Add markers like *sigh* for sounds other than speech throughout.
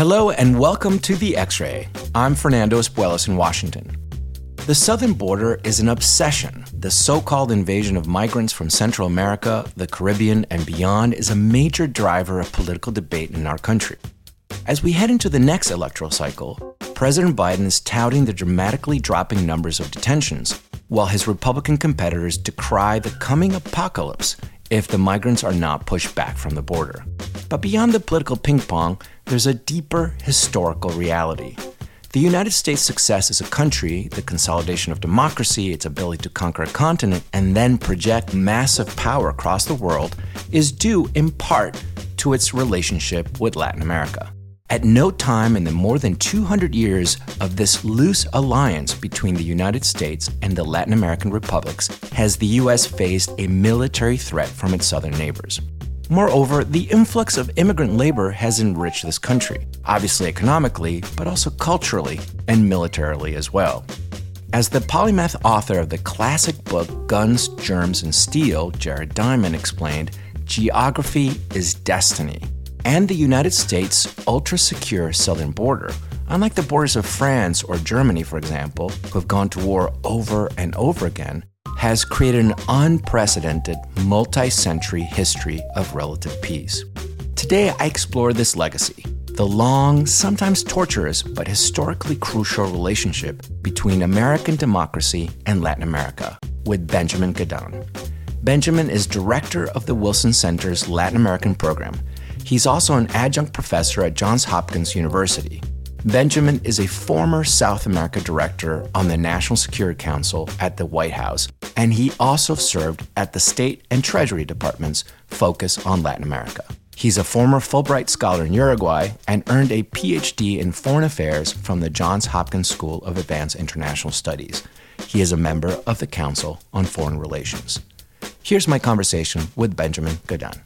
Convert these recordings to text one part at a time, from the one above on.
Hello and welcome to The X Ray. I'm Fernando Espuelas in Washington. The southern border is an obsession. The so called invasion of migrants from Central America, the Caribbean, and beyond is a major driver of political debate in our country. As we head into the next electoral cycle, President Biden is touting the dramatically dropping numbers of detentions, while his Republican competitors decry the coming apocalypse if the migrants are not pushed back from the border. But beyond the political ping pong, there's a deeper historical reality. The United States' success as a country, the consolidation of democracy, its ability to conquer a continent, and then project massive power across the world, is due in part to its relationship with Latin America. At no time in the more than 200 years of this loose alliance between the United States and the Latin American republics has the U.S. faced a military threat from its southern neighbors. Moreover, the influx of immigrant labor has enriched this country, obviously economically, but also culturally and militarily as well. As the polymath author of the classic book Guns, Germs, and Steel, Jared Diamond, explained, geography is destiny and the United States' ultra secure southern border, unlike the borders of France or Germany, for example, who have gone to war over and over again, has created an unprecedented multi century history of relative peace. Today, I explore this legacy, the long, sometimes torturous, but historically crucial relationship between American democracy and Latin America, with Benjamin Gedan. Benjamin is director of the Wilson Center's Latin American program He's also an adjunct professor at Johns Hopkins University. Benjamin is a former South America director on the National Security Council at the White House, and he also served at the State and Treasury Department's focus on Latin America. He's a former Fulbright scholar in Uruguay and earned a PhD in foreign affairs from the Johns Hopkins School of Advanced International Studies. He is a member of the Council on Foreign Relations. Here's my conversation with Benjamin Gedan.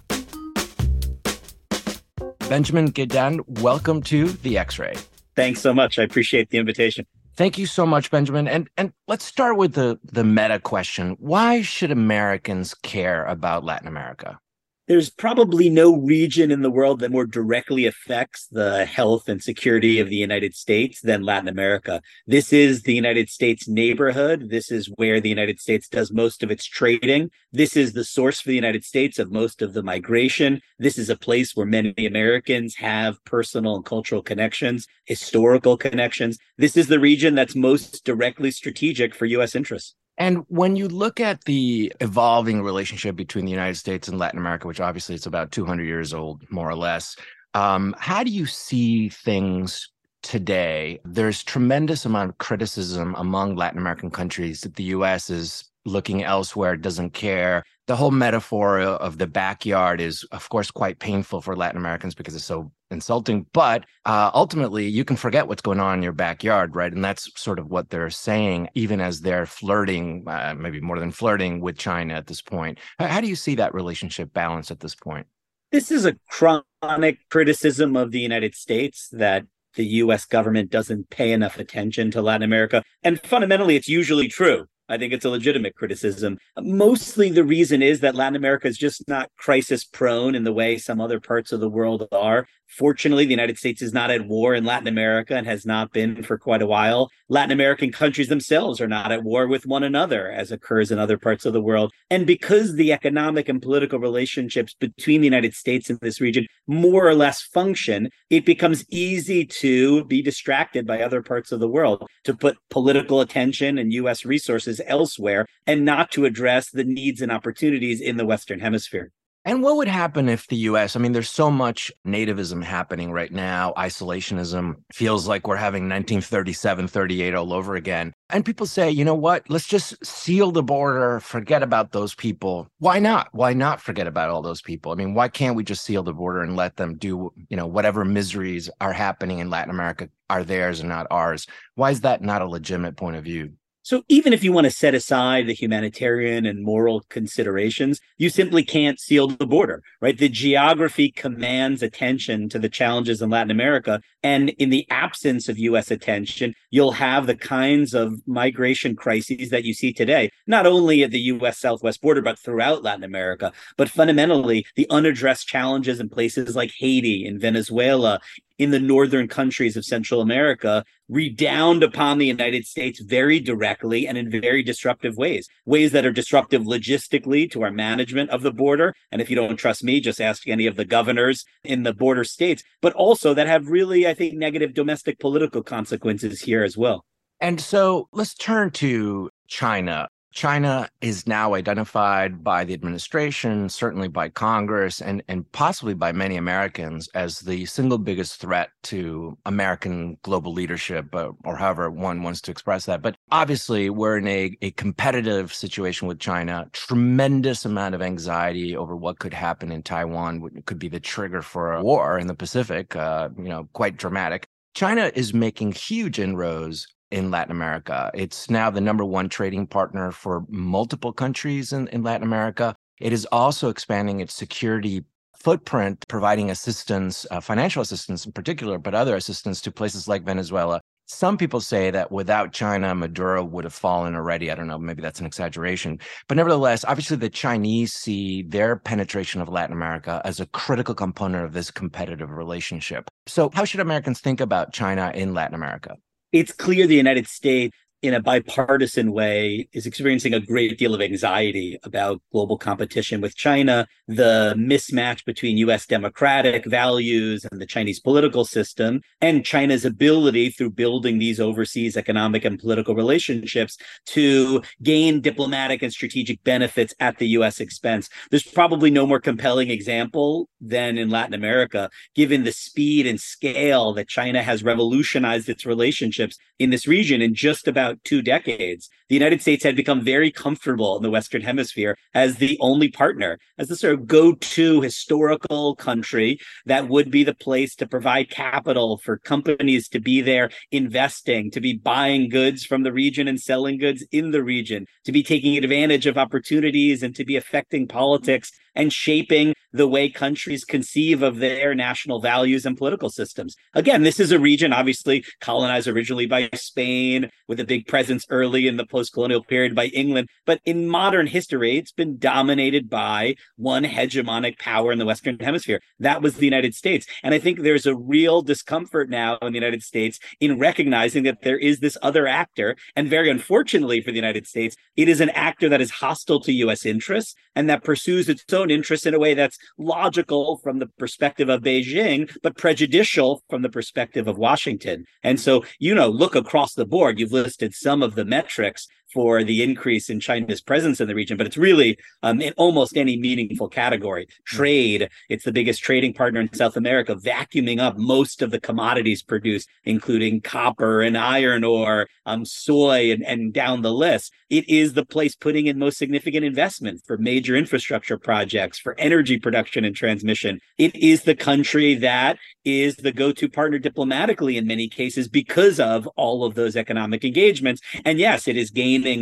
Benjamin Gedan, welcome to the X Ray. Thanks so much. I appreciate the invitation. Thank you so much, Benjamin. And and let's start with the the meta question. Why should Americans care about Latin America? There's probably no region in the world that more directly affects the health and security of the United States than Latin America. This is the United States neighborhood. This is where the United States does most of its trading. This is the source for the United States of most of the migration. This is a place where many Americans have personal and cultural connections, historical connections. This is the region that's most directly strategic for U.S. interests. And when you look at the evolving relationship between the United States and Latin America, which obviously it's about 200 years old, more or less, um, how do you see things today? There's tremendous amount of criticism among Latin American countries that the U.S. is looking elsewhere, doesn't care. The whole metaphor of the backyard is, of course, quite painful for Latin Americans because it's so insulting. But uh, ultimately, you can forget what's going on in your backyard, right? And that's sort of what they're saying, even as they're flirting, uh, maybe more than flirting with China at this point. How do you see that relationship balance at this point? This is a chronic criticism of the United States that the US government doesn't pay enough attention to Latin America. And fundamentally, it's usually true. I think it's a legitimate criticism. Mostly the reason is that Latin America is just not crisis prone in the way some other parts of the world are. Fortunately, the United States is not at war in Latin America and has not been for quite a while. Latin American countries themselves are not at war with one another, as occurs in other parts of the world. And because the economic and political relationships between the United States and this region more or less function, it becomes easy to be distracted by other parts of the world, to put political attention and U.S. resources elsewhere, and not to address the needs and opportunities in the Western Hemisphere. And what would happen if the US, I mean, there's so much nativism happening right now, isolationism feels like we're having 1937, 38 all over again. And people say, you know what, let's just seal the border, forget about those people. Why not? Why not forget about all those people? I mean, why can't we just seal the border and let them do, you know, whatever miseries are happening in Latin America are theirs and not ours? Why is that not a legitimate point of view? So even if you want to set aside the humanitarian and moral considerations, you simply can't seal the border, right? The geography commands attention to the challenges in Latin America. And in the absence of US attention, you'll have the kinds of migration crises that you see today, not only at the US Southwest border, but throughout Latin America. But fundamentally, the unaddressed challenges in places like Haiti, in Venezuela, in the northern countries of Central America redound upon the United States very directly and in very disruptive ways, ways that are disruptive logistically to our management of the border. And if you don't trust me, just ask any of the governors in the border states, but also that have really, I think, negative domestic political consequences here as well. And so let's turn to China. China is now identified by the administration, certainly by Congress, and, and possibly by many Americans as the single biggest threat to American global leadership, uh, or however one wants to express that. But obviously, we're in a, a competitive situation with China, tremendous amount of anxiety over what could happen in Taiwan, what could be the trigger for a war in the Pacific, uh, you know, quite dramatic. China is making huge inroads in Latin America. It's now the number one trading partner for multiple countries in, in Latin America. It is also expanding its security footprint, providing assistance, uh, financial assistance in particular, but other assistance to places like Venezuela. Some people say that without China, Maduro would have fallen already. I don't know, maybe that's an exaggeration. But nevertheless, obviously, the Chinese see their penetration of Latin America as a critical component of this competitive relationship. So, how should Americans think about China in Latin America? It's clear the United States in a bipartisan way, is experiencing a great deal of anxiety about global competition with China, the mismatch between US democratic values and the Chinese political system, and China's ability through building these overseas economic and political relationships to gain diplomatic and strategic benefits at the US expense. There's probably no more compelling example than in Latin America, given the speed and scale that China has revolutionized its relationships in this region in just about about two decades, the United States had become very comfortable in the Western Hemisphere as the only partner, as the sort of go to historical country that would be the place to provide capital for companies to be there investing, to be buying goods from the region and selling goods in the region, to be taking advantage of opportunities and to be affecting politics and shaping the way countries conceive of their national values and political systems. Again, this is a region obviously colonized originally by Spain with a big presence early in the post-colonial period by England, but in modern history it's been dominated by one hegemonic power in the western hemisphere. That was the United States. And I think there's a real discomfort now in the United States in recognizing that there is this other actor and very unfortunately for the United States, it is an actor that is hostile to US interests and that pursues its own interests in a way that's logical from the perspective of Beijing, but prejudicial from the perspective of Washington. And so, you know, look across the board. You've listed some of the metrics for the increase in China's presence in the region, but it's really um, in almost any meaningful category. Hmm. Trade, it's the biggest trading partner in South America, vacuuming up most of the commodities produced, including copper and iron ore, um, soy, and, and down the list. It is the place putting in most significant investment for major infrastructure projects, for energy production and transmission. It is the country that is the go-to partner diplomatically in many cases because of all of those economic engagements. And yes, it is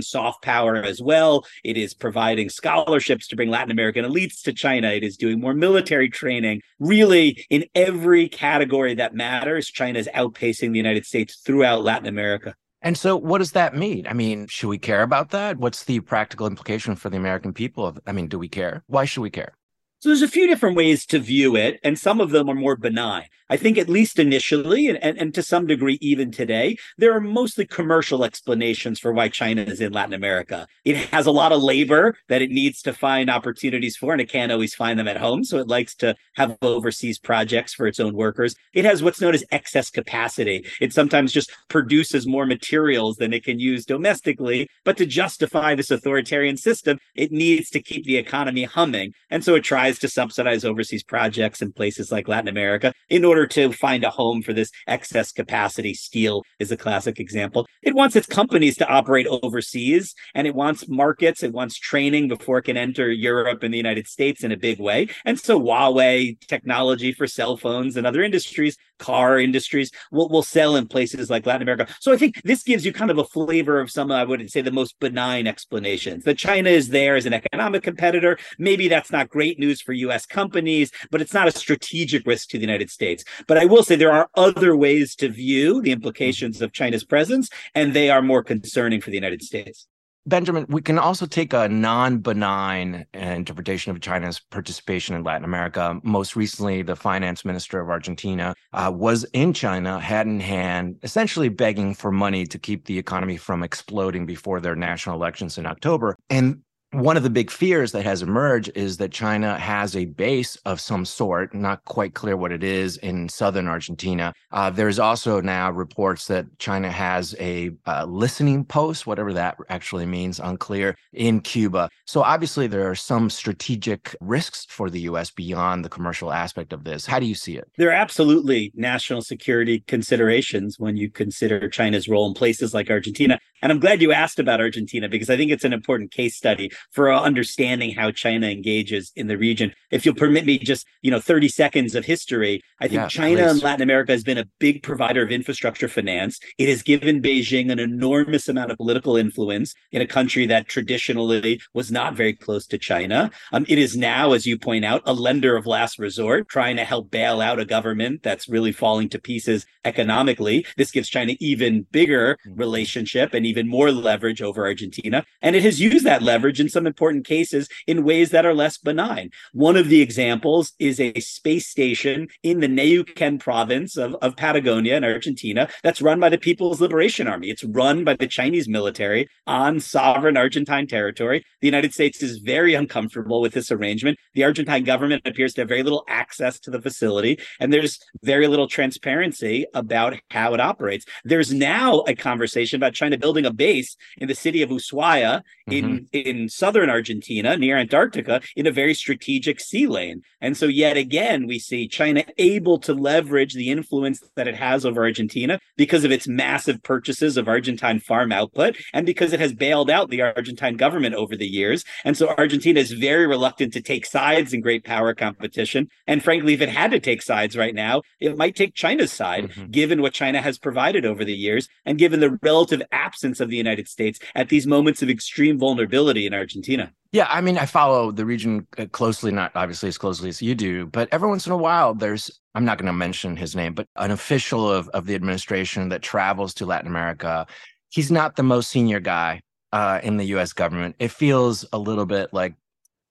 soft power as well. It is providing scholarships to bring Latin American elites to China. It is doing more military training. Really, in every category that matters, China is outpacing the United States throughout Latin America. And so, what does that mean? I mean, should we care about that? What's the practical implication for the American people? I mean, do we care? Why should we care? So there's a few different ways to view it, and some of them are more benign. I think at least initially, and, and, and, to some degree even today, there are mostly commercial explanations for why China is in Latin America. It has a lot of labor that it needs to find opportunities for, and it can't always find them at home. So it likes to have overseas projects for its own workers. It has what's known as excess capacity. It sometimes just produces more materials than it can use domestically. But to justify this authoritarian system, it needs to keep the economy humming. And so it tries tries to subsidize overseas projects in places like Latin America in order to find a home for this excess capacity. Steel is a classic example. It wants its companies to operate overseas and it wants markets, it wants training before it can enter Europe and the United States in a big way. And so Huawei technology for cell phones and other industries, car industries, will, will sell in places like Latin America. So I think this gives you kind of a flavor of some, I wouldn't say, the most benign explanations. That China is there as an economic competitor. Maybe that's not great news for US companies, but it's not a strategic risk to the United States. But I will say there are other ways to view the implications of China's presence, and they are more concerning for the United States. Benjamin, we can also take a non benign interpretation of China's participation in Latin America. Most recently, the finance minister of Argentina uh, was in China, hat in hand, essentially begging for money to keep the economy from exploding before their national elections in October. And one of the big fears that has emerged is that China has a base of some sort, not quite clear what it is, in southern Argentina. Uh, there's also now reports that China has a uh, listening post, whatever that actually means, unclear, in Cuba. So obviously, there are some strategic risks for the U.S. beyond the commercial aspect of this. How do you see it? There are absolutely national security considerations when you consider China's role in places like Argentina. And I'm glad you asked about Argentina because I think it's an important case study for understanding how China engages in the region. If you'll permit me just, you know, 30 seconds of history, I think yeah, China please. and Latin America has been a big provider of infrastructure finance. It has given Beijing an enormous amount of political influence in a country that traditionally was not very close to China. Um, it is now, as you point out, a lender of last resort, trying to help bail out a government that's really falling to pieces economically. This gives China even bigger mm-hmm. relationship and even more leverage over Argentina. And it has used that leverage in some important cases in ways that are less benign. One of the examples is a space station in the Neuquén province of, of Patagonia in Argentina that's run by the People's Liberation Army. It's run by the Chinese military on sovereign Argentine territory. The United States is very uncomfortable with this arrangement. The Argentine government appears to have very little access to the facility, and there's very little transparency about how it operates. There's now a conversation about China building a base in the city of Ushuaia in, mm-hmm. in southern Argentina near Antarctica in a very strategic sea lane. And so, yet again, we see China able to leverage the influence that it has over Argentina because of its massive purchases of Argentine farm output and because it has bailed out the Argentine government over the years. And so, Argentina is very reluctant to take sides in great power competition. And frankly, if it had to take sides right now, it might take China's side, mm-hmm. given what China has provided over the years and given the relative absence of the United States at these moments of extreme vulnerability in Argentina. Argentina. Yeah, I mean, I follow the region uh, closely, not obviously as closely as you do, but every once in a while, there's, I'm not going to mention his name, but an official of, of the administration that travels to Latin America. He's not the most senior guy uh, in the US government. It feels a little bit like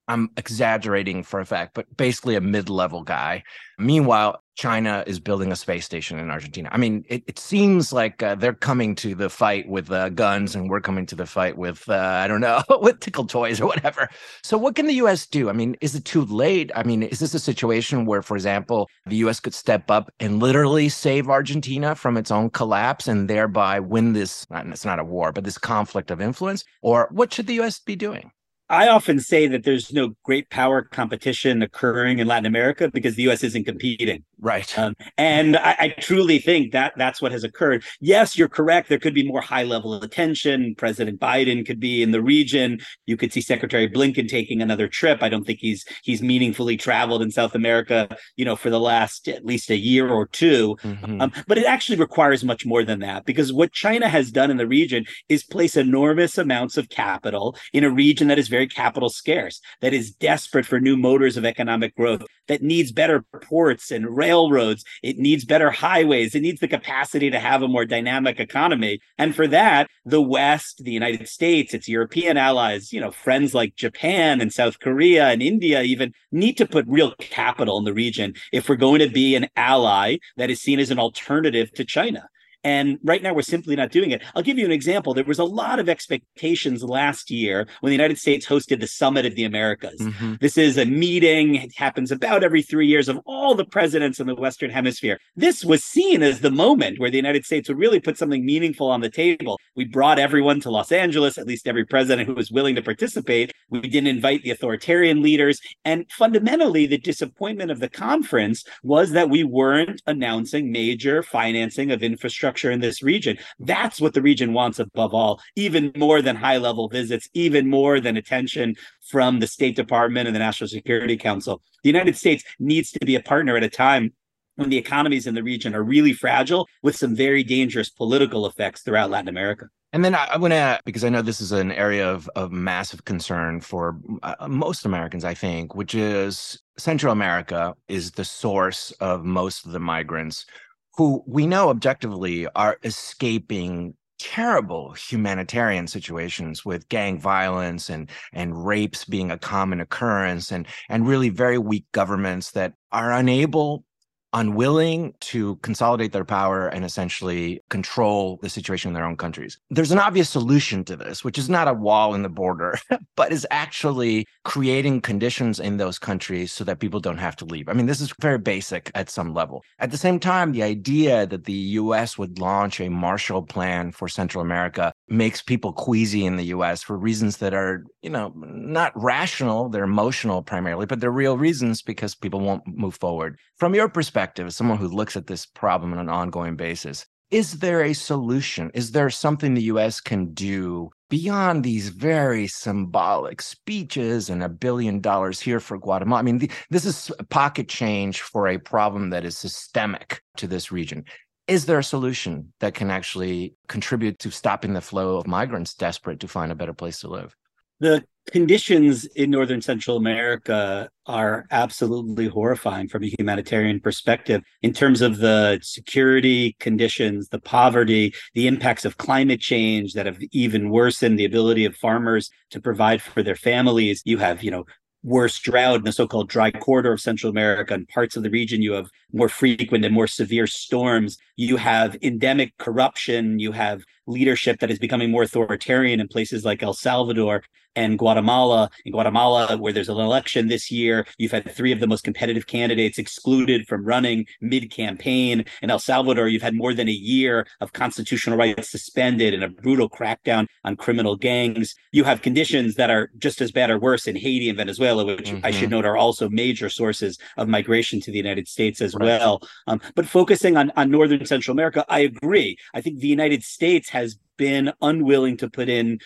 I'm exaggerating for a fact, but basically a mid level guy. Meanwhile, China is building a space station in Argentina. I mean, it, it seems like uh, they're coming to the fight with uh, guns and we're coming to the fight with, uh, I don't know, *laughs* with tickle toys or whatever. So, what can the US do? I mean, is it too late? I mean, is this a situation where, for example, the US could step up and literally save Argentina from its own collapse and thereby win this? It's not a war, but this conflict of influence? Or what should the US be doing? I often say that there's no great power competition occurring in Latin America because the U.S. isn't competing. Right. Um, and I, I, truly think that that's what has occurred. Yes, you're correct. There could be more high level attention. President Biden could be in the region. You could see Secretary Blinken taking another trip. I don't think he's he's meaningfully traveled in South America, you know, for the last at least a year or 2 mm-hmm. um, but it actually requires much more than that because what China has done in the region is place enormous amounts of capital in a region that is very capital scarce, that is desperate for new motors of economic growth, that needs better ports and railroads. It needs better highways. It needs the capacity to have a more dynamic economy. And for that, the West, the United States, its European allies, you know, friends like Japan and South Korea and India even need to put real capital in the region if we're going to be an ally that is seen as an alternative to China. And right now, we're simply not doing it. I'll give you an example. There was a lot of expectations last year when the United States hosted the Summit of the Americas. Mm-hmm. This is a meeting, it happens about every three years of all the presidents in the Western Hemisphere. This was seen as the moment where the United States would really put something meaningful on the table. We brought everyone to Los Angeles, at least every president who was willing to participate. We didn't invite the authoritarian leaders. And fundamentally, the disappointment of the conference was that we weren't announcing major financing of infrastructure infrastructure in this region. That's what the region wants above all, even more than high level visits, even more than attention from the State Department and the National Security Council. The United States needs to be a partner at a time when the economies in the region are really fragile with some very dangerous political effects throughout Latin America. And then I, I want to, because I know this is an area of, of massive concern for uh, most Americans, I think, which is Central America is the source of most of the migrants who we know objectively are escaping terrible humanitarian situations with gang violence and and rapes being a common occurrence and and really very weak governments that are unable unwilling to consolidate their power and essentially control the situation in their own countries. There's an obvious solution to this, which is not a wall in the border, *laughs* but is actually creating conditions in those countries so that people don't have to leave. I mean, this is very basic at some level. At the same time, the idea that the US would launch a Marshall Plan for Central America makes people queasy in the US for reasons that are, you know, not rational, they're emotional primarily, but they're real reasons because people won't move forward. From your perspective, as someone who looks at this problem on an ongoing basis, is there a solution? Is there something the US can do beyond these very symbolic speeches and a billion dollars here for Guatemala? I mean, the, this is pocket change for a problem that is systemic to this region is there a solution that can actually contribute to stopping the flow of migrants desperate to find a better place to live? The conditions in northern central america are absolutely horrifying from a humanitarian perspective in terms of the security conditions the poverty the impacts of climate change that have even worsened the ability of farmers to provide for their families you have you know worse drought in the so-called dry corridor of Central America and parts of the region. You have more frequent and more severe storms. You have endemic corruption. You have leadership that is becoming more authoritarian in places like El Salvador and Guatemala. In Guatemala, where there's an election this year, you've had three of the most competitive candidates excluded from running mid campaign. In El Salvador, you've had more than a year of constitutional rights suspended and a brutal crackdown on criminal gangs. You have conditions that are just as bad or worse in Haiti and Venezuela, which mm-hmm. I should mm-hmm. note are also major sources of migration to the United States as right. well. Um, but focusing on, on Northern Central America, I agree. I think the United States has been unwilling to put in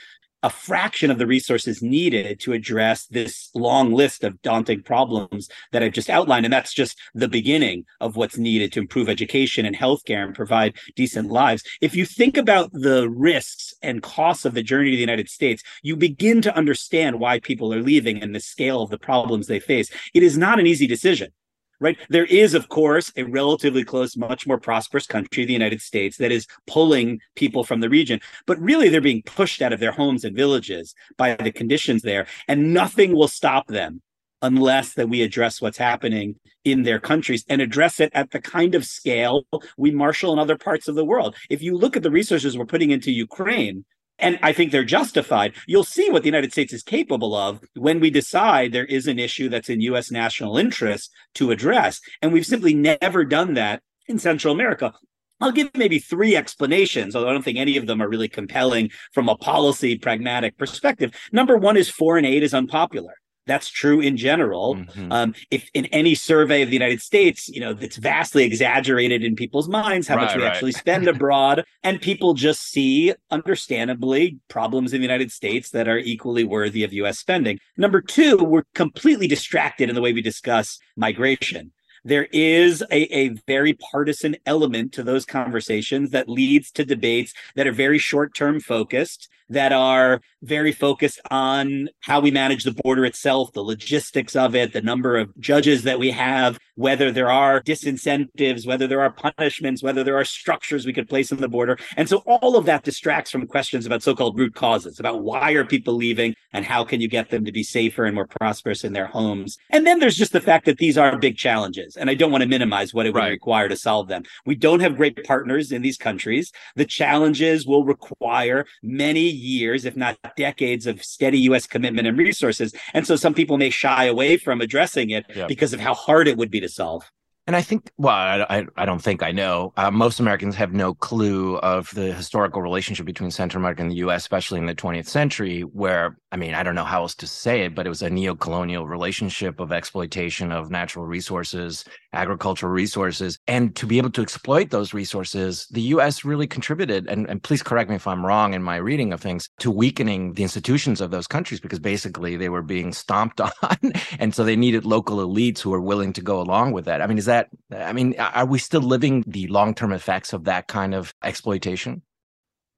a fraction of the resources needed to address this long list of daunting problems that I've just outlined. And that's just the beginning of what's needed to improve education and healthcare and provide decent lives. If you think about the risks and costs of the journey to the United States, you begin to understand why people are leaving and the scale of the problems they face. It is not an easy decision right? There is, of course, a relatively close, much more prosperous country, the United States, that is pulling people from the region. But really, they're being pushed out of their homes and villages by the conditions there, and nothing will stop them unless that we address what's happening in their countries and address it at the kind of scale we marshal in other parts of the world. If you look at the resources we're putting into Ukraine, and I think they're justified. You'll see what the United States is capable of when we decide there is an issue that's in US national interest to address. And we've simply never done that in Central America. I'll give maybe three explanations, although I don't think any of them are really compelling from a policy pragmatic perspective. Number one is foreign aid is unpopular. That's true in general. Mm-hmm. Um, if in any survey of the United States, you know, that's vastly exaggerated in people's minds how right, much we right. actually spend abroad, *laughs* and people just see, understandably, problems in the United States that are equally worthy of U.S. spending. Number two, we're completely distracted in the way we discuss migration there is a, a very partisan element to those conversations that leads to debates that are very short term focused that are very focused on how we manage the border itself, the logistics of it, the number of judges that we have, whether there are disincentives, whether there are punishments, whether there are structures we could place on the border. And so all of that distracts from questions about so-called root causes, about why are people leaving and how can you get them to be safer and more prosperous in their homes. And then there's just the fact that these are big challenges. And I don't want to minimize what it would right. require to solve them. We don't have great partners in these countries. The challenges will require many years, if not decades, of steady U.S. commitment and resources. And so some people may shy away from addressing it because of how hard it would be to solve. And I think, well, I, I don't think I know. Uh, most Americans have no clue of the historical relationship between Central America and the U.S., especially in the 20th century, where, I mean, I don't know how else to say it, but it was a neo colonial relationship of exploitation of natural resources, agricultural resources. And to be able to exploit those resources, the U.S. really contributed, and, and please correct me if I'm wrong in my reading of things, to weakening the institutions of those countries because basically they were being stomped *laughs* on. and so they needed local elites who were willing to go along with that. I mean, is that that i mean are we still living the long-term effects of that kind of exploitation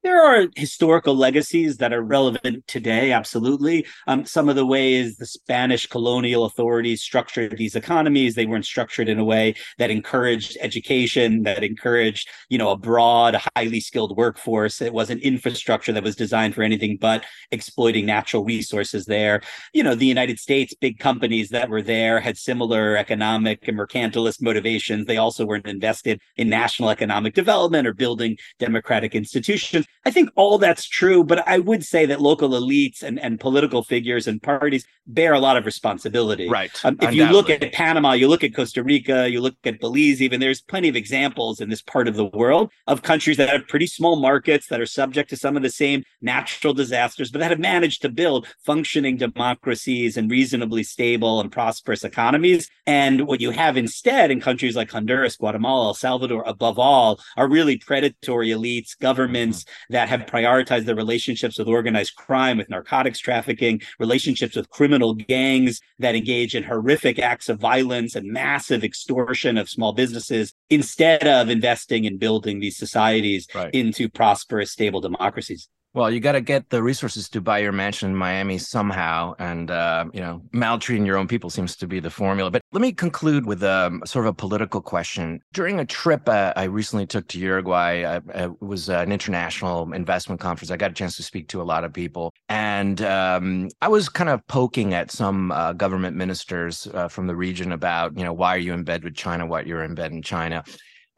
there are historical legacies that are relevant today, absolutely. Um, some of the ways the Spanish colonial authorities structured these economies, they weren't structured in a way that encouraged education, that encouraged, you know, a broad, highly skilled workforce. It wasn't infrastructure that was designed for anything but exploiting natural resources there. You know, the United States, big companies that were there had similar economic and mercantilist motivations. They also weren't invested in national economic development or building democratic institutions. I think all that's true, but I would say that local elites and, and political figures and parties bear a lot of responsibility. Right. Um, if you look at Panama, you look at Costa Rica, you look at Belize, even there's plenty of examples in this part of the world of countries that have pretty small markets that are subject to some of the same natural disasters, but that have managed to build functioning democracies and reasonably stable and prosperous economies. And what you have instead in countries like Honduras, Guatemala, El Salvador, above all, are really predatory elites, governments that have prioritized their relationships with organized crime, with narcotics trafficking, relationships with criminal gangs that engage in horrific acts of violence and massive extortion of small businesses instead of investing in building these societies right. into prosperous, stable democracies. Well, you got to get the resources to buy your mansion in Miami somehow, and uh, you know, maltreating your own people seems to be the formula. But let me conclude with um, sort of a political question. During a trip uh, I recently took to Uruguay, uh, uh it was an international investment conference. I got a chance to speak to a lot of people, and um, I was kind of poking at some uh, government ministers uh, from the region about, you know, why are you in bed with China? What you're in bed in China?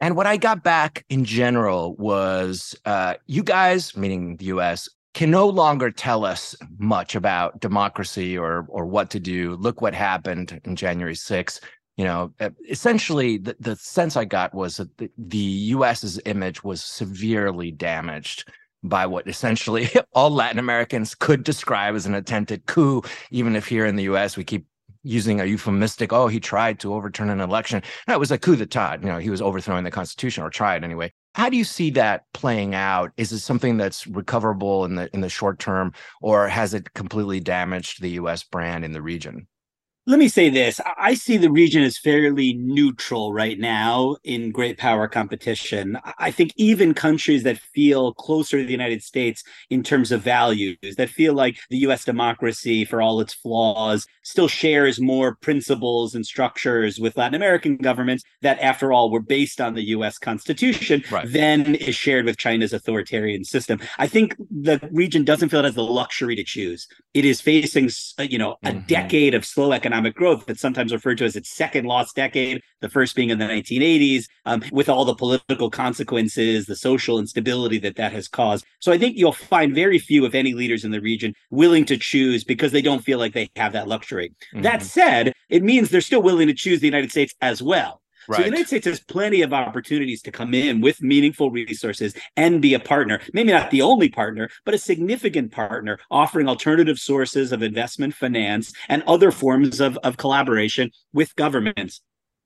And what I got back in general was uh, you guys, meaning the US, can no longer tell us much about democracy or or what to do. Look what happened in January 6th. You know, essentially, the, the sense I got was that the, the US's image was severely damaged by what essentially *laughs* all Latin Americans could describe as an attempted coup, even if here in the US we keep using a euphemistic, oh, he tried to overturn an election. It was a coup d'etat. You know, he was overthrowing the Constitution or tried anyway. How do you see that playing out? Is it something that's recoverable in the in the short term, or has it completely damaged the U.S. brand in the region? Let me say this. I see the region as fairly neutral right now in great power competition. I think even countries that feel closer to the United States in terms of values, that feel like the US democracy, for all its flaws, still shares more principles and structures with Latin American governments that, after all, were based on the US Constitution, right. than is shared with China's authoritarian system. I think the region doesn't feel it has the luxury to choose. It is facing, you know, a mm-hmm. decade of slow economic economic growth that's sometimes referred to as its second lost decade, the first being in the 1980s, um, with all the political consequences, the social instability that that has caused. So I think you'll find very few, if any, leaders in the region willing to choose because they don't feel like they have that luxury. Mm-hmm. That said, it means they're still willing to choose the United States as well. Right. So the United States has plenty of opportunities to come in with meaningful resources and be a partner, maybe not the only partner, but a significant partner, offering alternative sources of investment finance and other forms of, of collaboration with governments.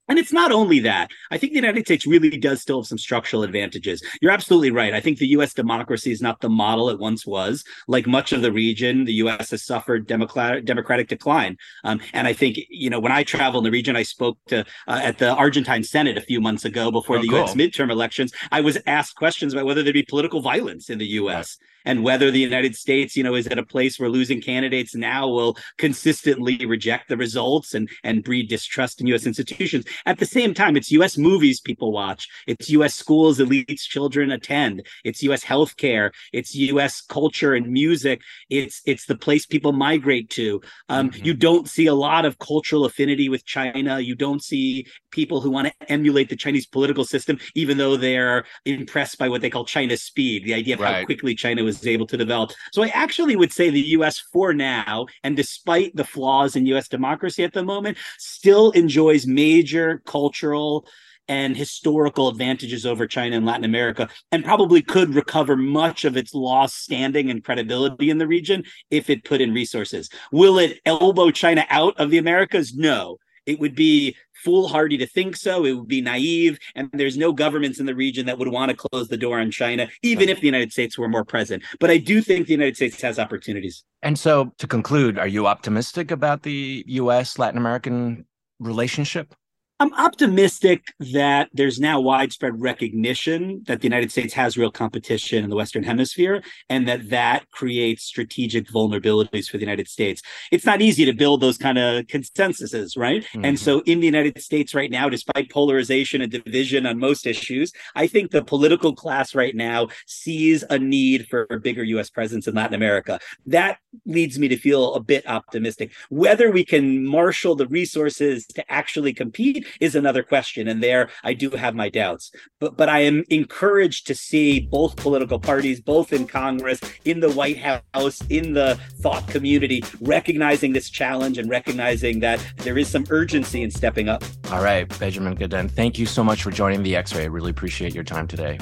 And it's not only that. I think the United States really does still have some structural advantages. You're absolutely right. I think the US democracy is not the model it once was. Like much of the region, the US has suffered democratic, democratic decline. Um, and I think, you know, when I travel in the region, I spoke to uh, at the Argentine Senate a few months ago before oh, the cool. US midterm elections. I was asked questions about whether there'd be political violence in the US. And whether the United States, you know, is at a place where losing candidates now will consistently reject the results and and breed distrust in U.S. institutions. At the same time, it's U.S. movies people watch, it's U.S. schools elites children attend, it's U.S. healthcare, it's U.S. culture and music, it's it's the place people migrate to. Um, mm-hmm. You don't see a lot of cultural affinity with China. You don't see people who want to emulate the Chinese political system, even though they're impressed by what they call China's speed, the idea of right. how quickly China was was able to develop. So I actually would say the US for now, and despite the flaws in US democracy at the moment, still enjoys major cultural and historical advantages over China and Latin America, and probably could recover much of its lost standing and credibility in the region if it put in resources. Will it elbow China out of the Americas? No. It would be foolhardy to think so. It would be naive. And there's no governments in the region that would want to close the door on China, even if the United States were more present. But I do think the United States has opportunities. And so to conclude, are you optimistic about the US Latin American relationship? I'm optimistic that there's now widespread recognition that the United States has real competition in the Western Hemisphere and that that creates strategic vulnerabilities for the United States. It's not easy to build those kind of consensuses, right? Mm-hmm. And so in the United States right now, despite polarization and division on most issues, I think the political class right now sees a need for a bigger US presence in Latin America. That leads me to feel a bit optimistic. Whether we can marshal the resources to actually compete is another question. And there I do have my doubts. But but I am encouraged to see both political parties, both in Congress, in the White House, in the thought community, recognizing this challenge and recognizing that there is some urgency in stepping up. All right, Benjamin Gedan, thank you so much for joining the X-ray. I really appreciate your time today.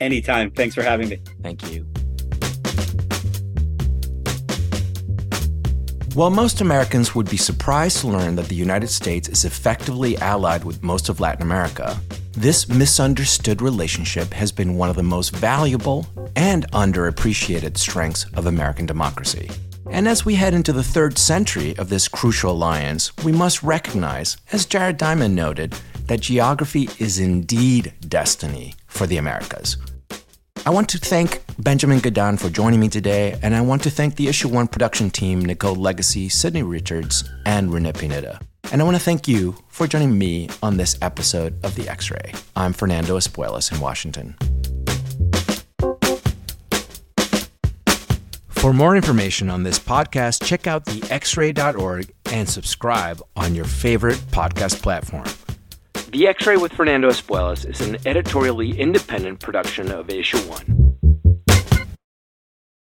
Anytime. Thanks for having me. Thank you. While most Americans would be surprised to learn that the United States is effectively allied with most of Latin America, this misunderstood relationship has been one of the most valuable and underappreciated strengths of American democracy. And as we head into the third century of this crucial alliance, we must recognize, as Jared Diamond noted, that geography is indeed destiny for the Americas. I want to thank Benjamin Gedan for joining me today, and I want to thank the Issue One production team, Nicole Legacy, Sydney Richards, and Rene Pineda. And I want to thank you for joining me on this episode of The X Ray. I'm Fernando Espuelas in Washington. For more information on this podcast, check out thexray.org and subscribe on your favorite podcast platform. The X Ray with Fernando Espuelas is an editorially independent production of Issue One.